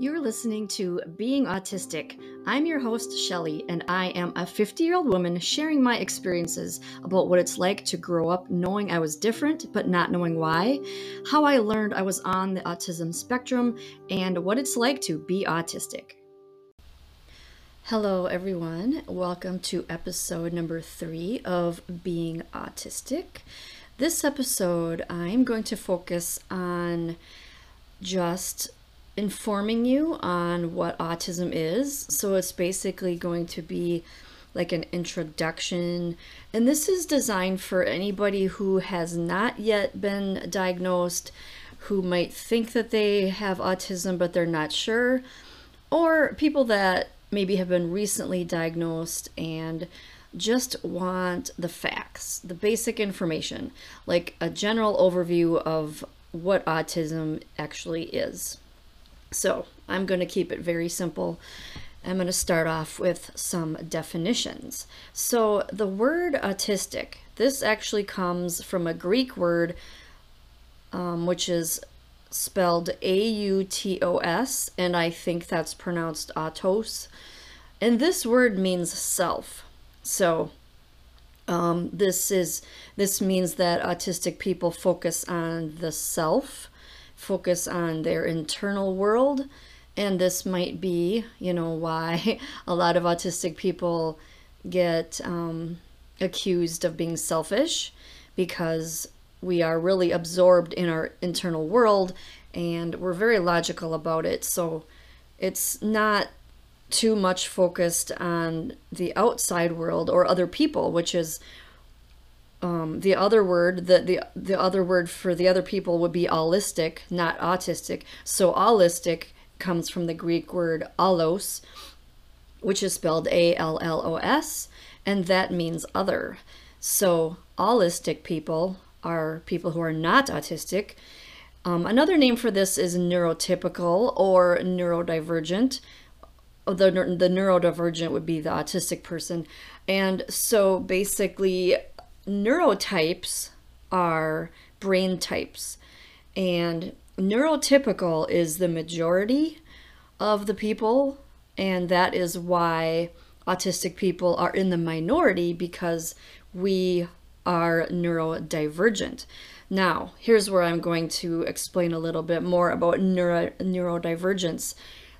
You're listening to Being Autistic. I'm your host, Shelly, and I am a 50 year old woman sharing my experiences about what it's like to grow up knowing I was different but not knowing why, how I learned I was on the autism spectrum, and what it's like to be autistic. Hello, everyone. Welcome to episode number three of Being Autistic. This episode, I'm going to focus on just informing you on what autism is. So it's basically going to be like an introduction. And this is designed for anybody who has not yet been diagnosed, who might think that they have autism but they're not sure, or people that maybe have been recently diagnosed and just want the facts, the basic information, like a general overview of what autism actually is. So I'm going to keep it very simple. I'm going to start off with some definitions. So the word autistic, this actually comes from a Greek word um, which is spelled A-U-T-O-S, and I think that's pronounced autos. And this word means self. So um, this is this means that autistic people focus on the self focus on their internal world. And this might be, you know, why a lot of autistic people get um, accused of being selfish because we are really absorbed in our internal world and we're very logical about it. So it's not too much focused on the outside world or other people, which is um, the other word, the, the the other word for the other people would be allistic, not autistic. So allistic comes from the Greek word allos, which is spelled A-L-L-O-S, and that means other. So allistic people are people who are not autistic. Um, another name for this is neurotypical or neurodivergent. The, the neurodivergent would be the autistic person. And so basically, neurotypes are brain types, and neurotypical is the majority of the people, and that is why autistic people are in the minority because we are neurodivergent. Now, here's where I'm going to explain a little bit more about neuro, neurodivergence.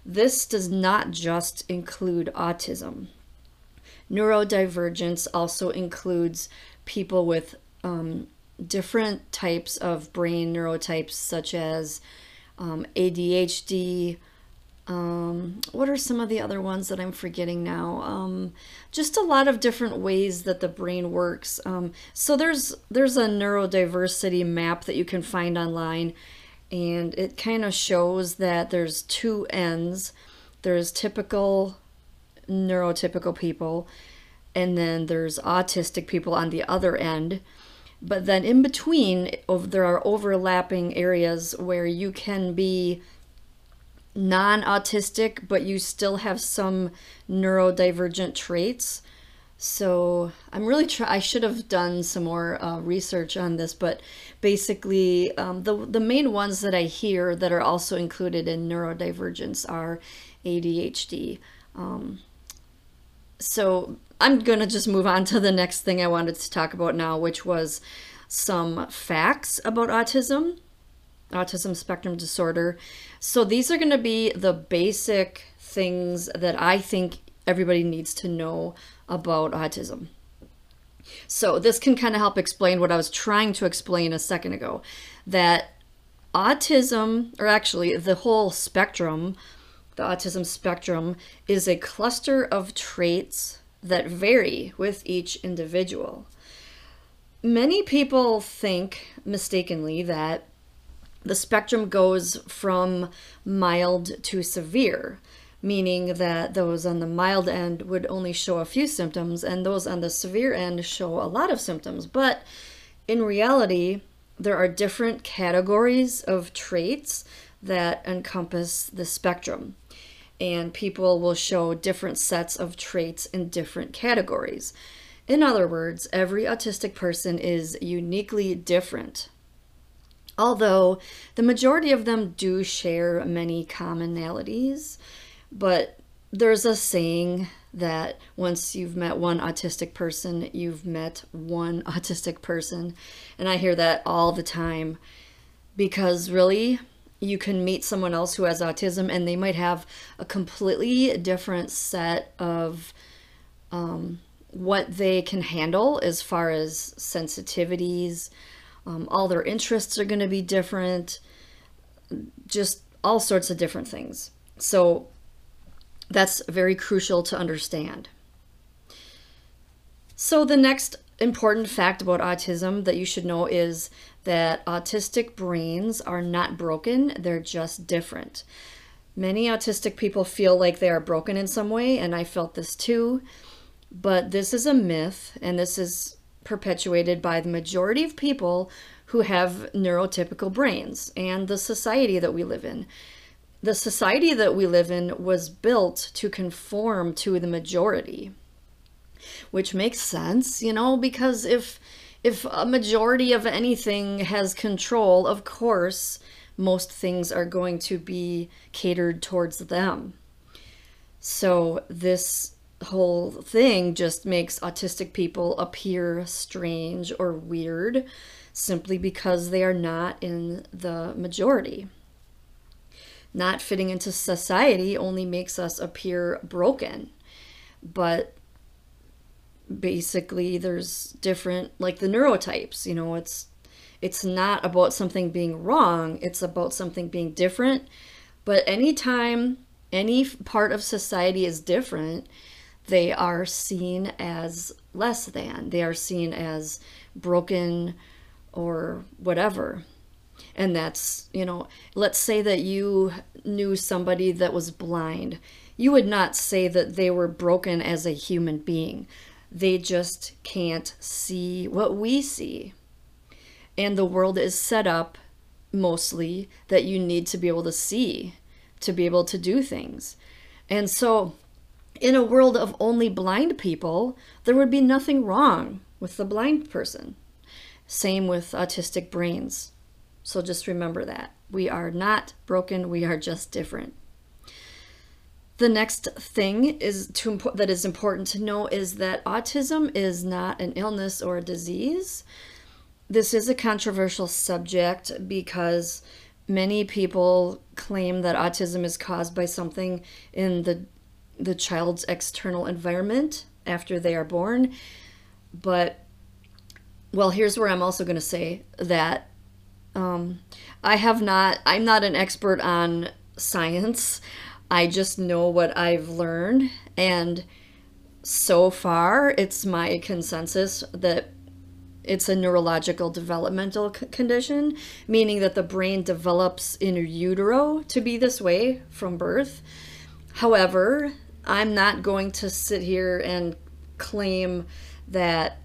This does not just include autism. Neurodivergence also includes people with um, different types of brain neurotypes, such as um, ADHD. Um, what are some of the other ones that I'm forgetting now? Um, just a lot of different ways that the brain works. Um, so there's there's a neurodiversity map that you can find online, and it kind of shows that there's two ends. There's typical neurotypical people, and then there's autistic people on the other end. But then in between, there are overlapping areas where you can be non autistic, but you still have some neurodivergent traits. So I'm really try. I should have done some more uh, research on this, but basically, um, the the main ones that I hear that are also included in neurodivergence are ADHD. Um, so I'm going to just move on to the next thing I wanted to talk about now, which was some facts about autism, autism spectrum disorder. So these are going to be the basic things that I think everybody needs to know about autism. So this can kind of help explain what I was trying to explain a second ago that autism, or actually the whole spectrum, the autism spectrum, is a cluster of traits that vary with each individual. Many people think mistakenly that the spectrum goes from mild to severe, meaning that those on the mild end would only show a few symptoms and those on the severe end show a lot of symptoms. But in reality, there are different categories of traits that encompass the spectrum and people will show different sets of traits in different categories. In other words, every autistic person is uniquely different. Although the majority of them do share many commonalities, but there's a saying that once you've met one autistic person, you've met one autistic person. And I hear that all the time because really, you can meet someone else who has autism and they might have a completely different set of um, what they can handle as far as sensitivities. Um, all their interests are going to be different, just all sorts of different things. So that's very crucial to understand. So, the next important fact about autism that you should know is that autistic brains are not broken, they're just different. Many autistic people feel like they are broken in some way, and I felt this too. But this is a myth, and this is perpetuated by the majority of people who have neurotypical brains and the society that we live in. The society that we live in was built to conform to the majority, which makes sense, you know, because if if a majority of anything has control, of course, most things are going to be catered towards them. So this whole thing just makes autistic people appear strange or weird simply because they are not in the majority. Not fitting into society only makes us appear broken. But basically there's different like the neurotypes, you know, it's it's not about something being wrong, it's about something being different. But anytime any part of society is different, they are seen as less than. They are seen as broken or whatever. And that's, you know, let's say that you knew somebody that was blind. You would not say that they were broken as a human being. They just can't see what we see. And the world is set up mostly that you need to be able to see to be able to do things. And so, in a world of only blind people, there would be nothing wrong with the blind person. Same with autistic brains. So just remember that. We are not broken, we are just different. The next thing is to that is important to know is that autism is not an illness or a disease. This is a controversial subject because many people claim that autism is caused by something in the the child's external environment after they are born. But well, here's where I'm also going to say that um, I have not. I'm not an expert on science. I just know what I've learned. And so far, it's my consensus that it's a neurological developmental c- condition, meaning that the brain develops in utero to be this way from birth. However, I'm not going to sit here and claim that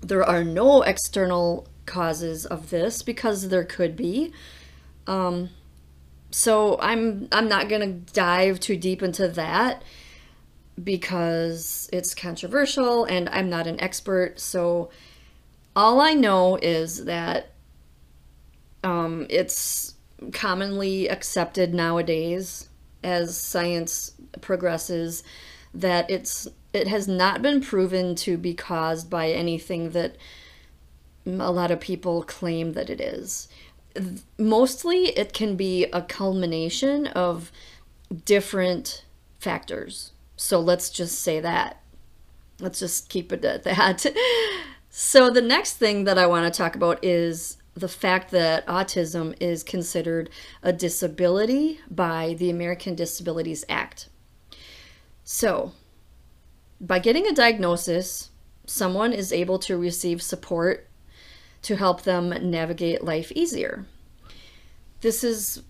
there are no external causes of this because there could be. Um, so I'm I'm not gonna dive too deep into that because it's controversial and I'm not an expert. So all I know is that um, it's commonly accepted nowadays as science progresses that it's it has not been proven to be caused by anything that a lot of people claim that it is mostly it can be a culmination of different factors. So let's just say that. Let's just keep it at that. so the next thing that I want to talk about is the fact that autism is considered a disability by the American Disabilities Act. So, by getting a diagnosis, someone is able to receive support to help them navigate life easier. This is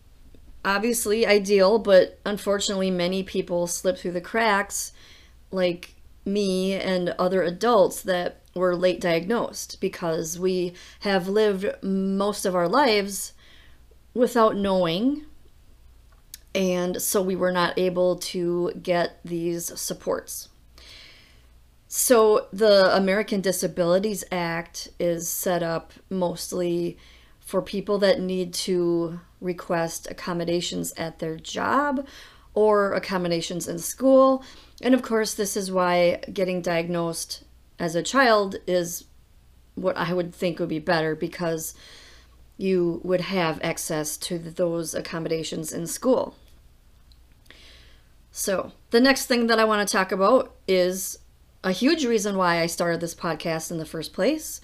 obviously ideal, but unfortunately, many people slip through the cracks, like me and other adults that were late diagnosed because we have lived most of our lives without knowing. And so we were not able to get these supports. So the American Disabilities Act is set up mostly for people that need to request accommodations at their job or accommodations in school. And of course, this is why getting diagnosed as a child is what I would think would be better because you would have access to those accommodations in school. So, the next thing that I want to talk about is a huge reason why I started this podcast in the first place,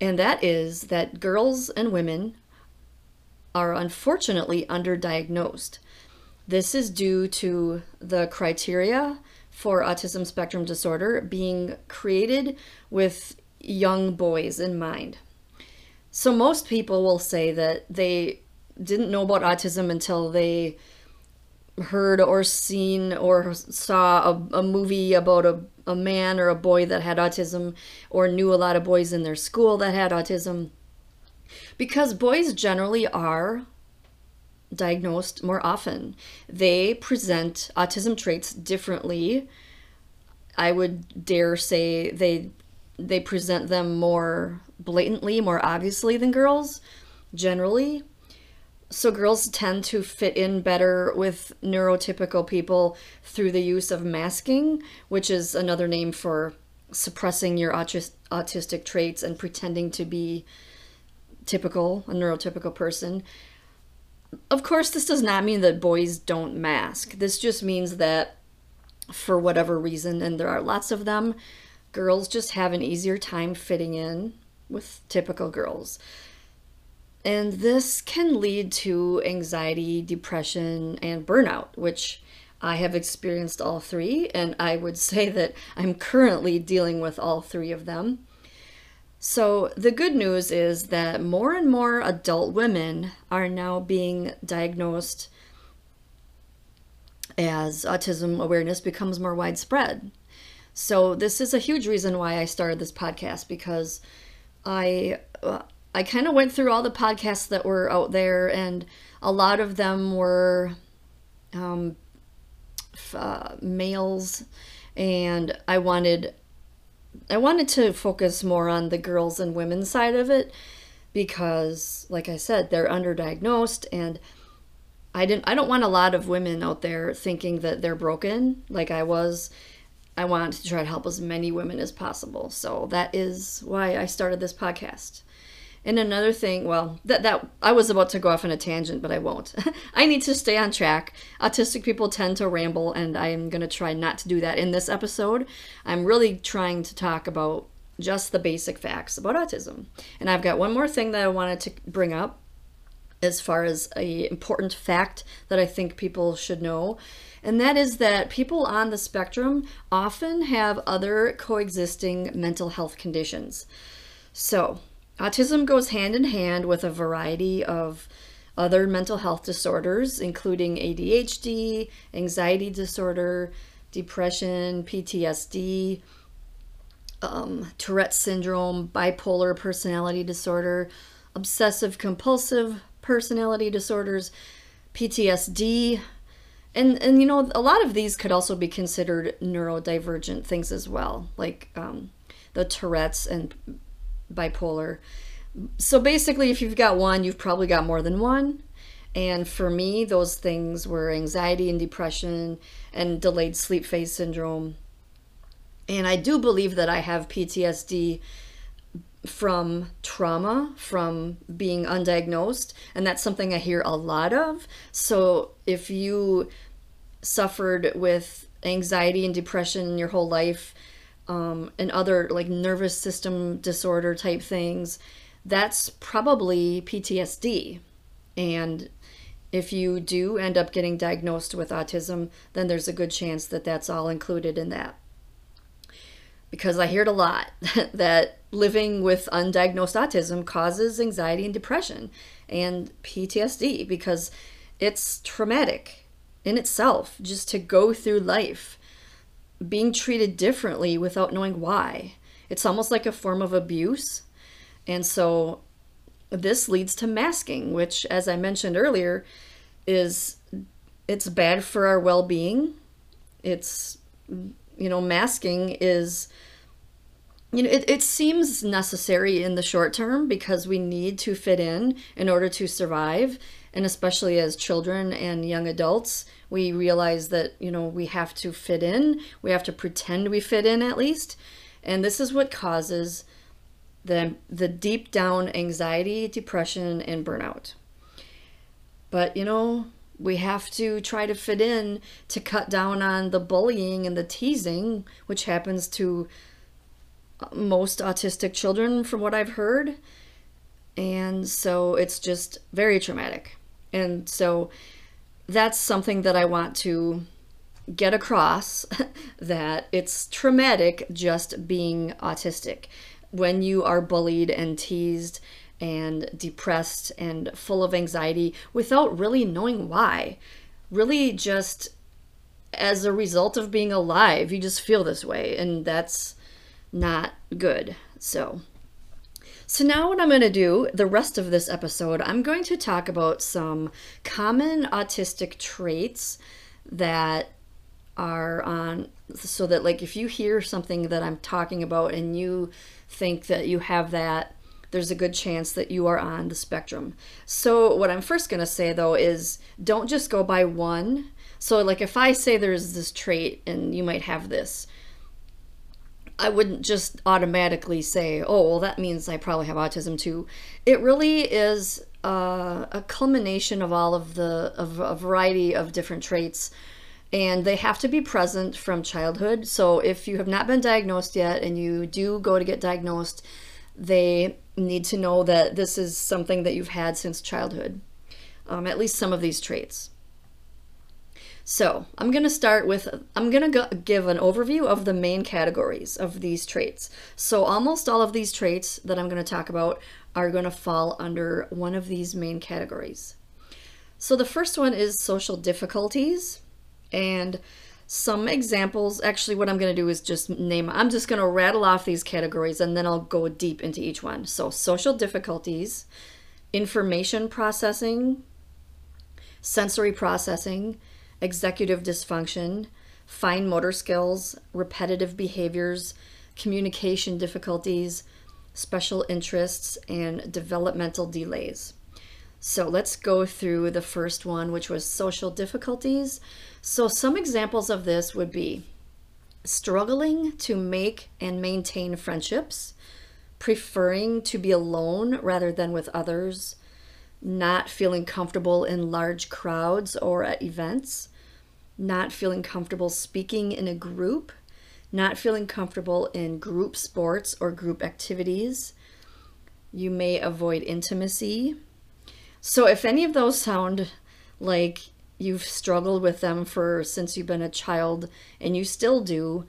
and that is that girls and women are unfortunately underdiagnosed. This is due to the criteria for autism spectrum disorder being created with young boys in mind. So, most people will say that they didn't know about autism until they heard or seen or saw a, a movie about a, a man or a boy that had autism or knew a lot of boys in their school that had autism. Because boys generally are diagnosed more often. They present autism traits differently. I would dare say they they present them more blatantly, more obviously than girls generally. So girls tend to fit in better with neurotypical people through the use of masking, which is another name for suppressing your autistic traits and pretending to be typical, a neurotypical person. Of course, this does not mean that boys don't mask. This just means that for whatever reason, and there are lots of them, girls just have an easier time fitting in with typical girls. And this can lead to anxiety, depression, and burnout, which I have experienced all three, and I would say that I'm currently dealing with all three of them. So, the good news is that more and more adult women are now being diagnosed as autism awareness becomes more widespread. So, this is a huge reason why I started this podcast because I uh, I kind of went through all the podcasts that were out there, and a lot of them were um, uh, males, and I wanted I wanted to focus more on the girls and women side of it because, like I said, they're underdiagnosed, and I didn't I don't want a lot of women out there thinking that they're broken like I was. I want to try to help as many women as possible. So that is why I started this podcast. And another thing, well, that that I was about to go off on a tangent, but I won't. I need to stay on track. Autistic people tend to ramble, and I am going to try not to do that in this episode. I'm really trying to talk about just the basic facts about autism. And I've got one more thing that I wanted to bring up as far as a important fact that I think people should know. And that is that people on the spectrum often have other coexisting mental health conditions. So, Autism goes hand in hand with a variety of other mental health disorders, including ADHD, anxiety disorder, depression, PTSD, um, Tourette syndrome, bipolar personality disorder, obsessive compulsive personality disorders, PTSD. And, and you know, a lot of these could also be considered neurodivergent things as well, like um, the Tourette's and bipolar. So basically, if you've got one, you've probably got more than one. And for me, those things were anxiety and depression and delayed sleep phase syndrome. And I do believe that I have PTSD from trauma, from being undiagnosed. And that's something I hear a lot of. So if you suffered with anxiety and depression your whole life, um, and other like nervous system disorder type things, that's probably PTSD. And if you do end up getting diagnosed with autism, then there's a good chance that that's all included in that. Because I hear it a lot that living with undiagnosed autism causes anxiety and depression and PTSD because it's traumatic in itself just to go through life being treated differently without knowing why. It's almost like a form of abuse. And so this leads to masking, which as I mentioned earlier is it's bad for our well-being. It's you know, masking is you know, it, it seems necessary in the short term because we need to fit in in order to survive. And especially as children and young adults, we realize that, you know, we have to fit in. We have to pretend we fit in at least. And this is what causes the, the deep down anxiety, depression, and burnout. But, you know, we have to try to fit in to cut down on the bullying and the teasing, which happens to most autistic children, from what I've heard. And so it's just very traumatic. And so that's something that I want to get across that it's traumatic just being autistic. When you are bullied and teased and depressed and full of anxiety without really knowing why. Really, just as a result of being alive, you just feel this way, and that's not good. So, so now what I'm going to do, the rest of this episode, I'm going to talk about some common autistic traits that are on so that like if you hear something that I'm talking about and you think that you have that there's a good chance that you are on the spectrum. So, what I'm first going to say though is don't just go by one. So, like if I say there's this trait and you might have this, I wouldn't just automatically say, oh, well, that means I probably have autism too. It really is uh, a culmination of all of the, of a variety of different traits. And they have to be present from childhood. So if you have not been diagnosed yet and you do go to get diagnosed, they need to know that this is something that you've had since childhood, um, at least some of these traits. So I'm going to start with, I'm going to give an overview of the main categories of these traits. So almost all of these traits that I'm going to talk about are going to fall under one of these main categories. So the first one is social difficulties. And some examples. Actually, what I'm going to do is just name, I'm just going to rattle off these categories and then I'll go deep into each one. So, social difficulties, information processing, sensory processing, executive dysfunction, fine motor skills, repetitive behaviors, communication difficulties, special interests, and developmental delays. So let's go through the first one, which was social difficulties. So some examples of this would be struggling to make and maintain friendships, preferring to be alone rather than with others, not feeling comfortable in large crowds or at events, not feeling comfortable speaking in a group, not feeling comfortable in group sports or group activities. You may avoid intimacy. So if any of those sound like you've struggled with them for since you've been a child and you still do,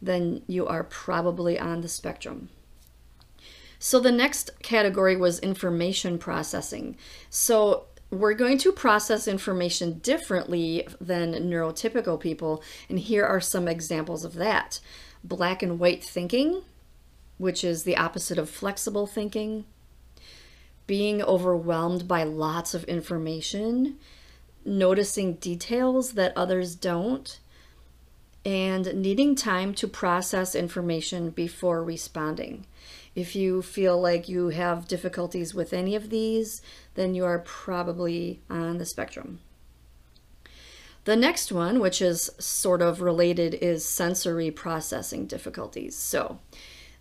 then you are probably on the spectrum. So the next category was information processing. So we're going to process information differently than neurotypical people, and here are some examples of that. Black and white thinking, which is the opposite of flexible thinking. Being overwhelmed by lots of information noticing details that others don't, and needing time to process information before responding. If you feel like you have difficulties with any of these, then you are probably on the spectrum. The next one, which is sort of related, is sensory processing difficulties. So,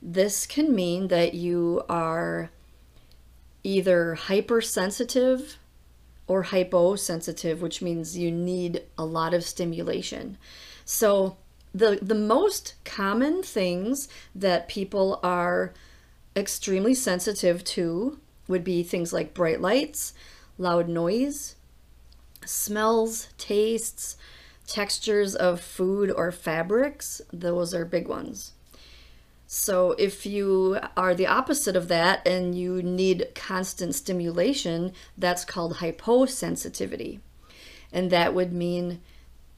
this can mean that you are either hypersensitive or hyposensitive, which means you need a lot of stimulation. So the the most common things that people are extremely sensitive to would be things like bright lights, loud noise, smells, tastes, textures of food or fabrics. Those are big ones. So if you are the opposite of that and you need constant stimulation, that's called hyposensitivity. And that would mean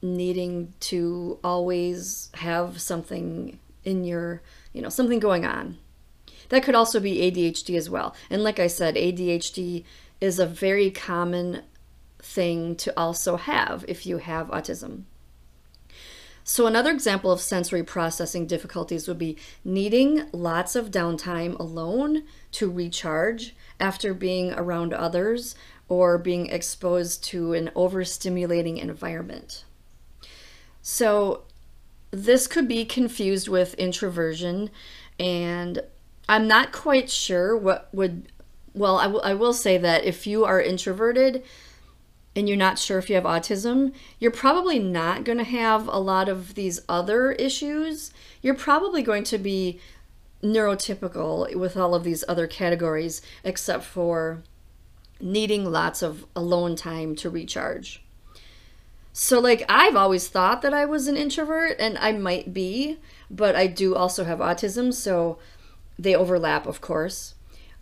needing to always have something in your, you know, something going on. That could also be ADHD as well. And like I said, ADHD is a very common thing to also have if you have autism. So, another example of sensory processing difficulties would be needing lots of downtime alone to recharge after being around others or being exposed to an overstimulating environment. So, this could be confused with introversion, and I'm not quite sure what would. Well, I, w- I will say that if you are introverted, and you're not sure if you have autism, you're probably not going to have a lot of these other issues. You're probably going to be neurotypical with all of these other categories, except for needing lots of alone time to recharge. So, like, I've always thought that I was an introvert, and I might be, but I do also have autism, so they overlap, of course.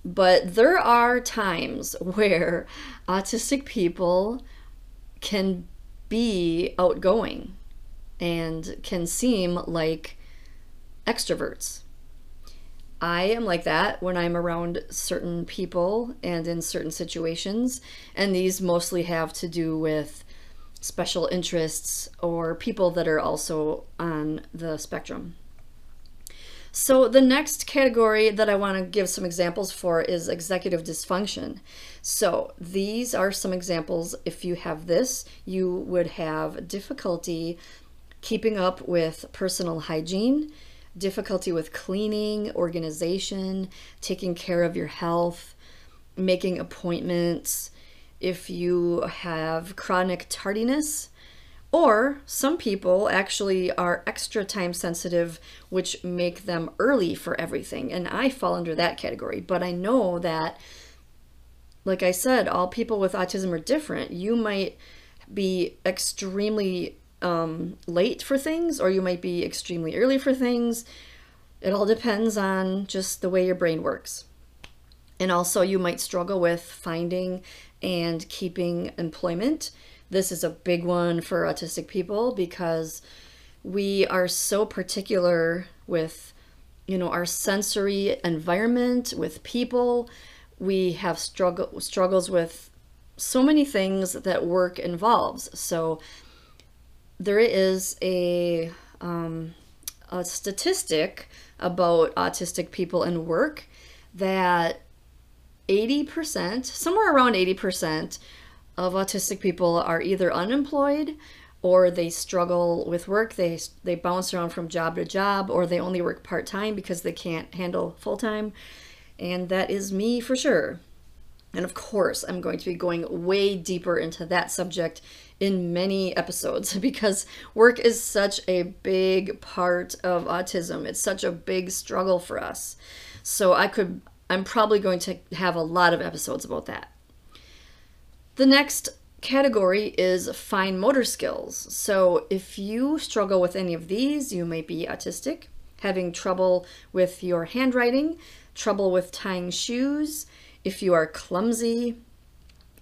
But there are times where autistic people can be outgoing and can seem like extroverts. I am like that when I'm around certain people and in certain situations, and these mostly have to do with special interests or people that are also on the spectrum. So, the next category that I want to give some examples for is executive dysfunction. So, these are some examples. If you have this, you would have difficulty keeping up with personal hygiene, difficulty with cleaning, organization, taking care of your health, making appointments. If you have chronic tardiness, or some people actually are extra time sensitive, which make them early for everything. And I fall under that category. But I know that, like I said, all people with autism are different. You might be extremely um, late for things, or you might be extremely early for things. It all depends on just the way your brain works. And also, you might struggle with finding and keeping employment this is a big one for autistic people because we are so particular with you know our sensory environment with people. We have struggle struggles with so many things that work involves so there is a um, a statistic about autistic people and work that 80% somewhere around 80% of autistic people are either unemployed or they struggle with work. They they bounce around from job to job or they only work part-time because they can't handle full-time. And that is me for sure. And of course, I'm going to be going way deeper into that subject in many episodes because work is such a big part of autism. It's such a big struggle for us. So I could I'm probably going to have a lot of episodes about that. The next category is fine motor skills. So if you struggle with any of these, you may be autistic, having trouble with your handwriting, trouble with tying shoes, if you are clumsy,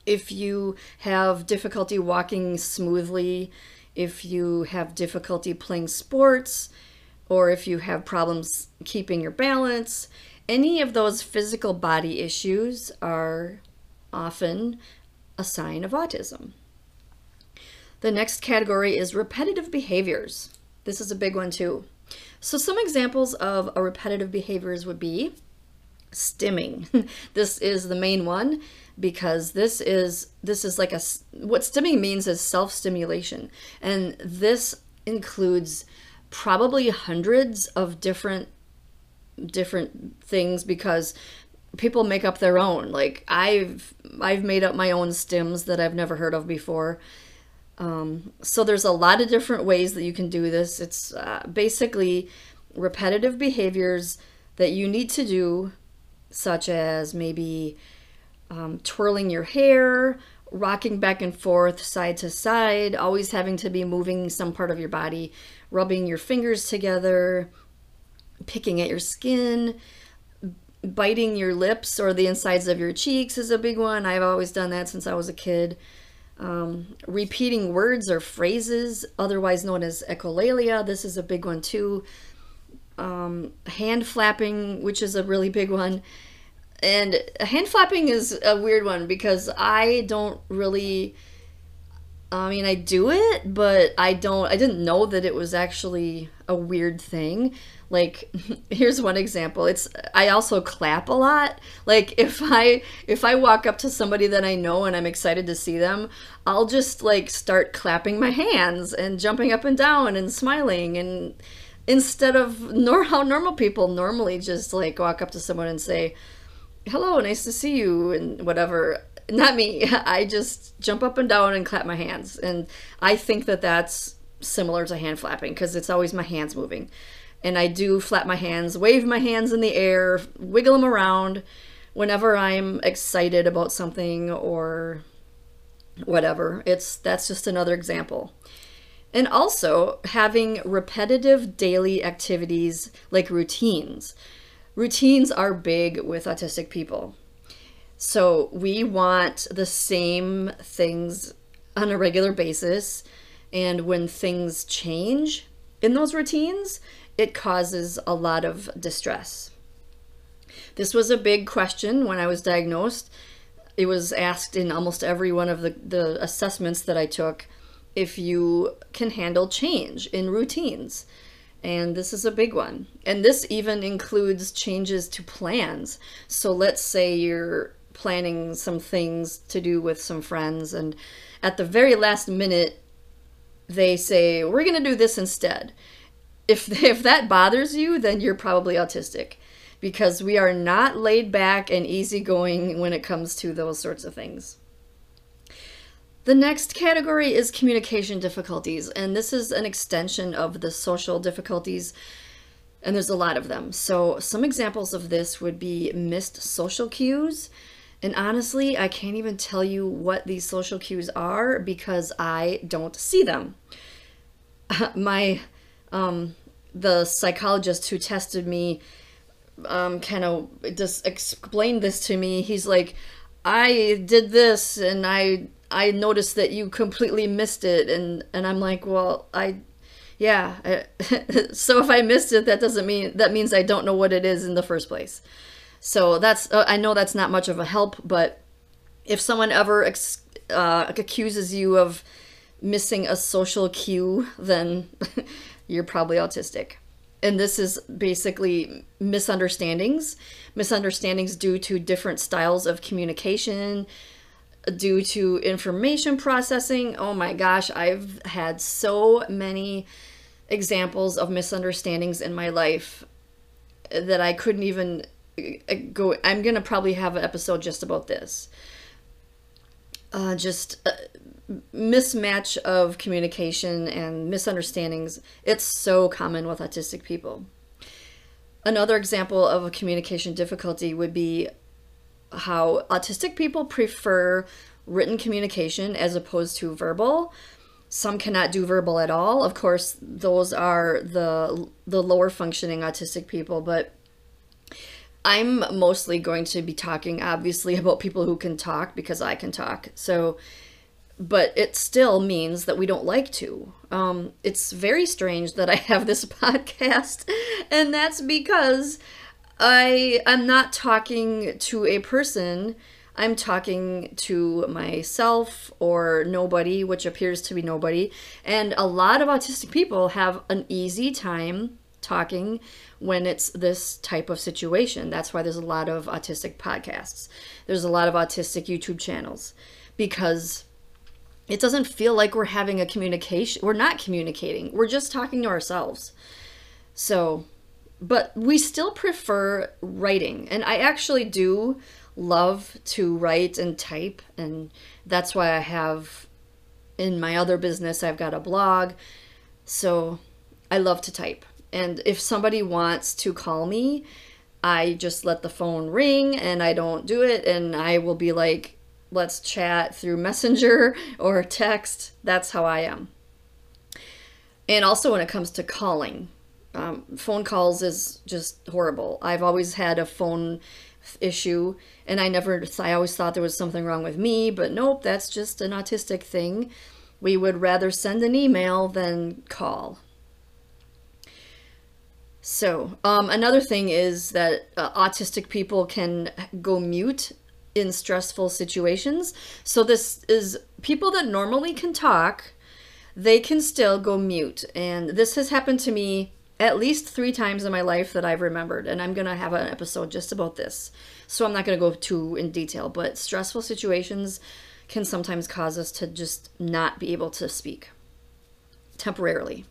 if you have difficulty walking smoothly, if you have difficulty playing sports, or if you have problems keeping your balance, any of those physical body issues are often a sign of autism. The next category is repetitive behaviors. This is a big one too. So some examples of a repetitive behaviors would be stimming. this is the main one because this is this is like a what stimming means is self-stimulation and this includes probably hundreds of different different things because people make up their own. Like I've I've made up my own stims that I've never heard of before. Um, so there's a lot of different ways that you can do this. It's uh, basically repetitive behaviors that you need to do, such as maybe um, twirling your hair, rocking back and forth, side to side, always having to be moving some part of your body, rubbing your fingers together, picking at your skin, biting your lips or the insides of your cheeks is a big one. I've always done that since I was a kid. Um, repeating words or phrases, otherwise known as echolalia, this is a big one too. Um, hand flapping, which is a really big one. And hand flapping is a weird one because I don't really I mean, I do it, but I don't, I didn't know that it was actually a weird thing. Like, here's one example. It's, I also clap a lot. Like, if I, if I walk up to somebody that I know and I'm excited to see them, I'll just like start clapping my hands and jumping up and down and smiling and instead of nor how normal people normally just like walk up to someone and say, hello, nice to see you and whatever not me. I just jump up and down and clap my hands. And I think that that's similar to hand flapping because it's always my hands moving. And I do flap my hands, wave my hands in the air, wiggle them around whenever I'm excited about something or whatever. It's that's just another example. And also having repetitive daily activities like routines. Routines are big with autistic people so we want the same things on a regular basis. And when things change in those routines, it causes a lot of distress. This was a big question when I was diagnosed. It was asked in almost every one of the, the assessments that I took if you can handle change in routines. And this is a big one. And this even includes changes to plans. So let's say you're planning some things to do with some friends and at the very last minute they say we're going to do this instead. If if that bothers you then you're probably autistic because we are not laid back and easygoing when it comes to those sorts of things. The next category is communication difficulties and this is an extension of the social difficulties and there's a lot of them. So some examples of this would be missed social cues and honestly, I can't even tell you what these social cues are because I don't see them. My, um, the psychologist who tested me, um, kind of just explained this to me. He's like, I did this and I I noticed that you completely missed it and and I'm like, well, I yeah. I, so if I missed it, that doesn't mean that means I don't know what it is in the first place. So that's uh, I know that's not much of a help, but if someone ever ex- uh, accuses you of missing a social cue, then you're probably autistic. And this is basically misunderstandings, misunderstandings due to different styles of communication, due to information processing. Oh my gosh, I've had so many examples of misunderstandings in my life that I couldn't even go i'm gonna probably have an episode just about this. Uh, just mismatch of communication and misunderstandings. It's so common with autistic people. Another example of a communication difficulty would be how autistic people prefer written communication as opposed to verbal. Some cannot do verbal at all. Of course those are the the lower functioning autistic people but I'm mostly going to be talking, obviously, about people who can talk because I can talk. So, but it still means that we don't like to. Um, it's very strange that I have this podcast, and that's because I am not talking to a person. I'm talking to myself or nobody, which appears to be nobody. And a lot of autistic people have an easy time talking when it's this type of situation. That's why there's a lot of autistic podcasts. There's a lot of autistic YouTube channels because it doesn't feel like we're having a communication. We're not communicating. We're just talking to ourselves. So, but we still prefer writing. And I actually do love to write and type. And that's why I have in my other business, I've got a blog. So I love to type. And if somebody wants to call me, I just let the phone ring and I don't do it. And I will be like, let's chat through Messenger or text. That's how I am. And also when it comes to calling, um, phone calls is just horrible. I've always had a phone issue and I never, I always thought there was something wrong with me, but nope, that's just an autistic thing. We would rather send an email than call. So, um, another thing is that uh, autistic people can go mute in stressful situations. So this is people that normally can talk, they can still go mute. And this has happened to me at least three times in my life that I've remembered. And I'm going to have an episode just about this. So I'm not going to go too in detail, but stressful situations can sometimes cause us to just not be able to speak temporarily.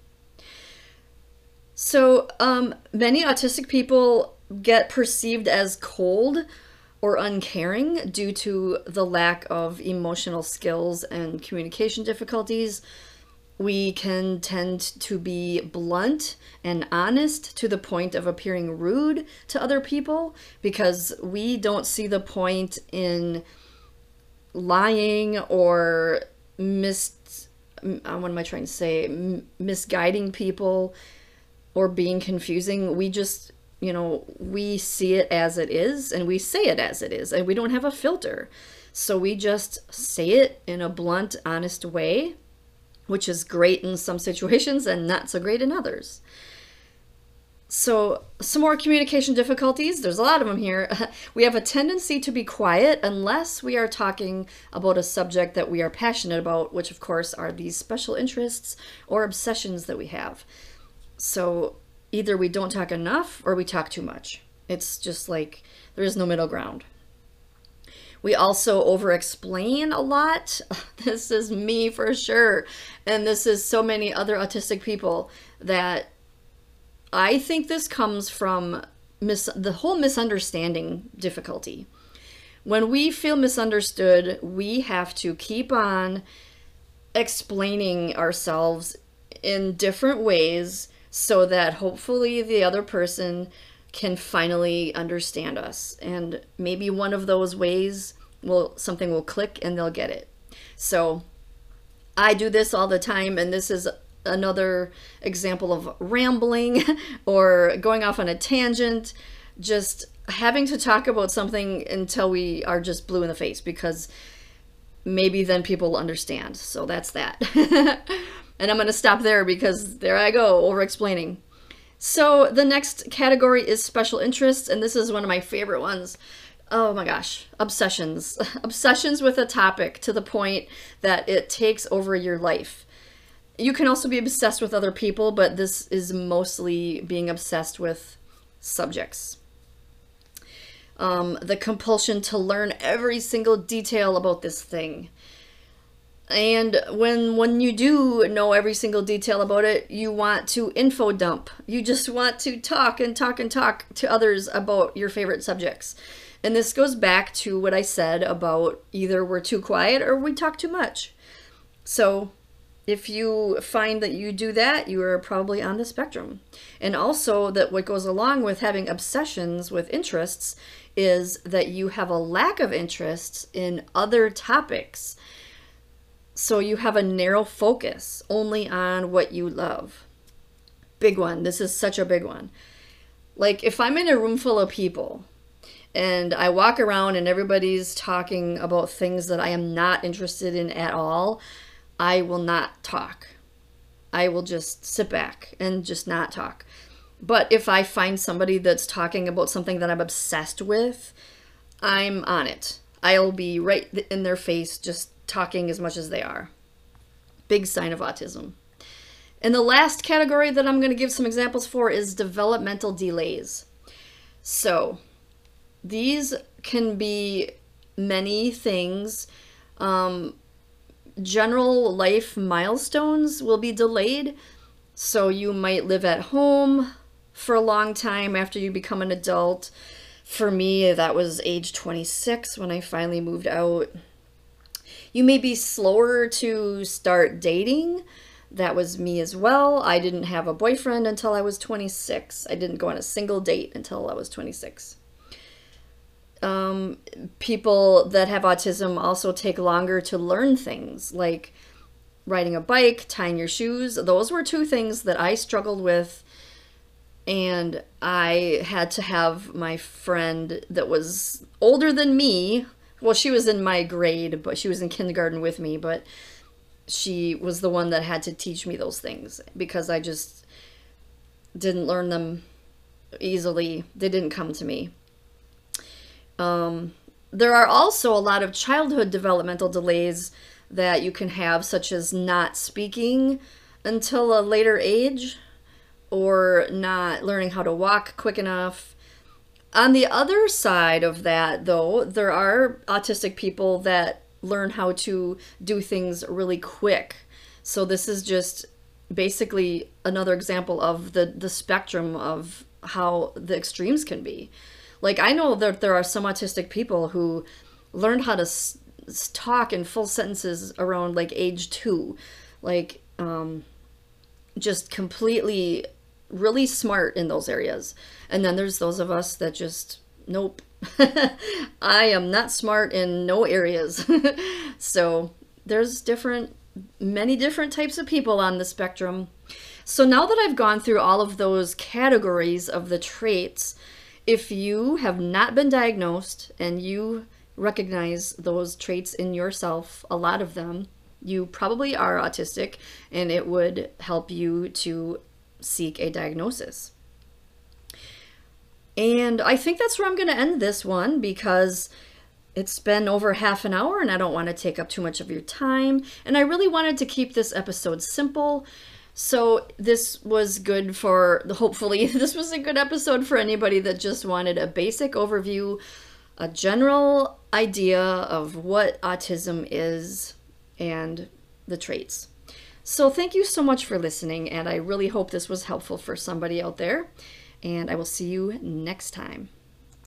So, um, many autistic people get perceived as cold or uncaring due to the lack of emotional skills and communication difficulties. We can tend to be blunt and honest to the point of appearing rude to other people because we don't see the point in lying or mis what am I trying to say misguiding people or being confusing. We just you know, we see it as it is and we say it as it is and we don't have a filter. So we just say it in a blunt, honest way, which is great in some situations and not so great in others. So, some more communication difficulties. There's a lot of them here. We have a tendency to be quiet unless we are talking about a subject that we are passionate about, which, of course, are these special interests or obsessions that we have. So, either we don't talk enough or we talk too much. It's just like there is no middle ground. We also over explain a lot. This is me for sure. And this is so many other autistic people that I think this comes from mis- the whole misunderstanding difficulty. When we feel misunderstood, we have to keep on explaining ourselves in different ways so that hopefully the other person can finally understand us. And maybe one of those ways will something will click and they'll get it. So I do this all the time and this is another example of rambling or going off on a tangent, just having to talk about something until we are just blue in the face because maybe then people will understand. So that's that. And I'm going to stop there because there I go, over explaining. So the next category is special interests, and this is one of my favorite ones. Oh my gosh, obsessions. obsessions with a topic to the point that it takes over your life. You can also be obsessed with other people, but this is mostly being obsessed with subjects. Um, the compulsion to learn every single detail about this thing. And when when you do know every single detail about it, you want to info dump. You just want to talk and talk and talk to others about your favorite subjects. And this goes back to what I said about either we're too quiet or we talk too much. So, if you find that you do that, you are probably on the spectrum. And also that what goes along with having obsessions with interests is that you have a lack of interests in other topics so you have a narrow focus only on what you love. Big one. This is such a big one. Like if I'm in a room full of people and I walk around and everybody's talking about things that I am not interested in at all, I will not talk. I will just sit back and just not talk. But if I find somebody that's talking about something that I'm obsessed with, I'm on it. I'll be right in their face, just talking as much as they are. Big sign of autism. And the last category that I'm going to give some examples for is developmental delays. So, these can be many things. Um, general life milestones will be delayed. So, you might live at home for a long time after you become an adult. For me, that was age 26 when I finally moved out you may be slower to start dating. That was me as well. I didn't have a boyfriend until I was 26. I didn't go on a single date until I was 26. Um, people that have autism also take longer to learn things like riding a bike, tying your shoes. Those were two things that I struggled with. And I had to have my friend that was older than me well, she was in my grade, but she was in kindergarten with me, but she was the one that had to teach me those things because I just didn't learn them easily. They didn't come to me. Um, there are also a lot of childhood developmental delays that you can have, such as not speaking until a later age or not learning how to walk quick enough. On the other side of that, though, there are autistic people that learn how to do things really quick. So this is just basically another example of the the spectrum of how the extremes can be. Like I know that there are some autistic people who learned how to s- talk in full sentences around like age 2. Like um just completely really smart in those areas. And then there's those of us that just, nope. I am not smart in no areas. so there's different, many different types of people on the spectrum. So now that I've gone through all of those categories of the traits, if you have not been diagnosed and you recognize those traits in yourself, a lot of them, you probably are autistic and it would help you to seek a diagnosis. And I think that's where I'm going to end this one because it's been over half an hour and I don't want to take up too much of your time. And I really wanted to keep this episode simple. So this was good for the hopefully this was a good episode for anybody that just wanted a basic overview, a general idea of what autism is and the traits. So, thank you so much for listening, and I really hope this was helpful for somebody out there. And I will see you next time.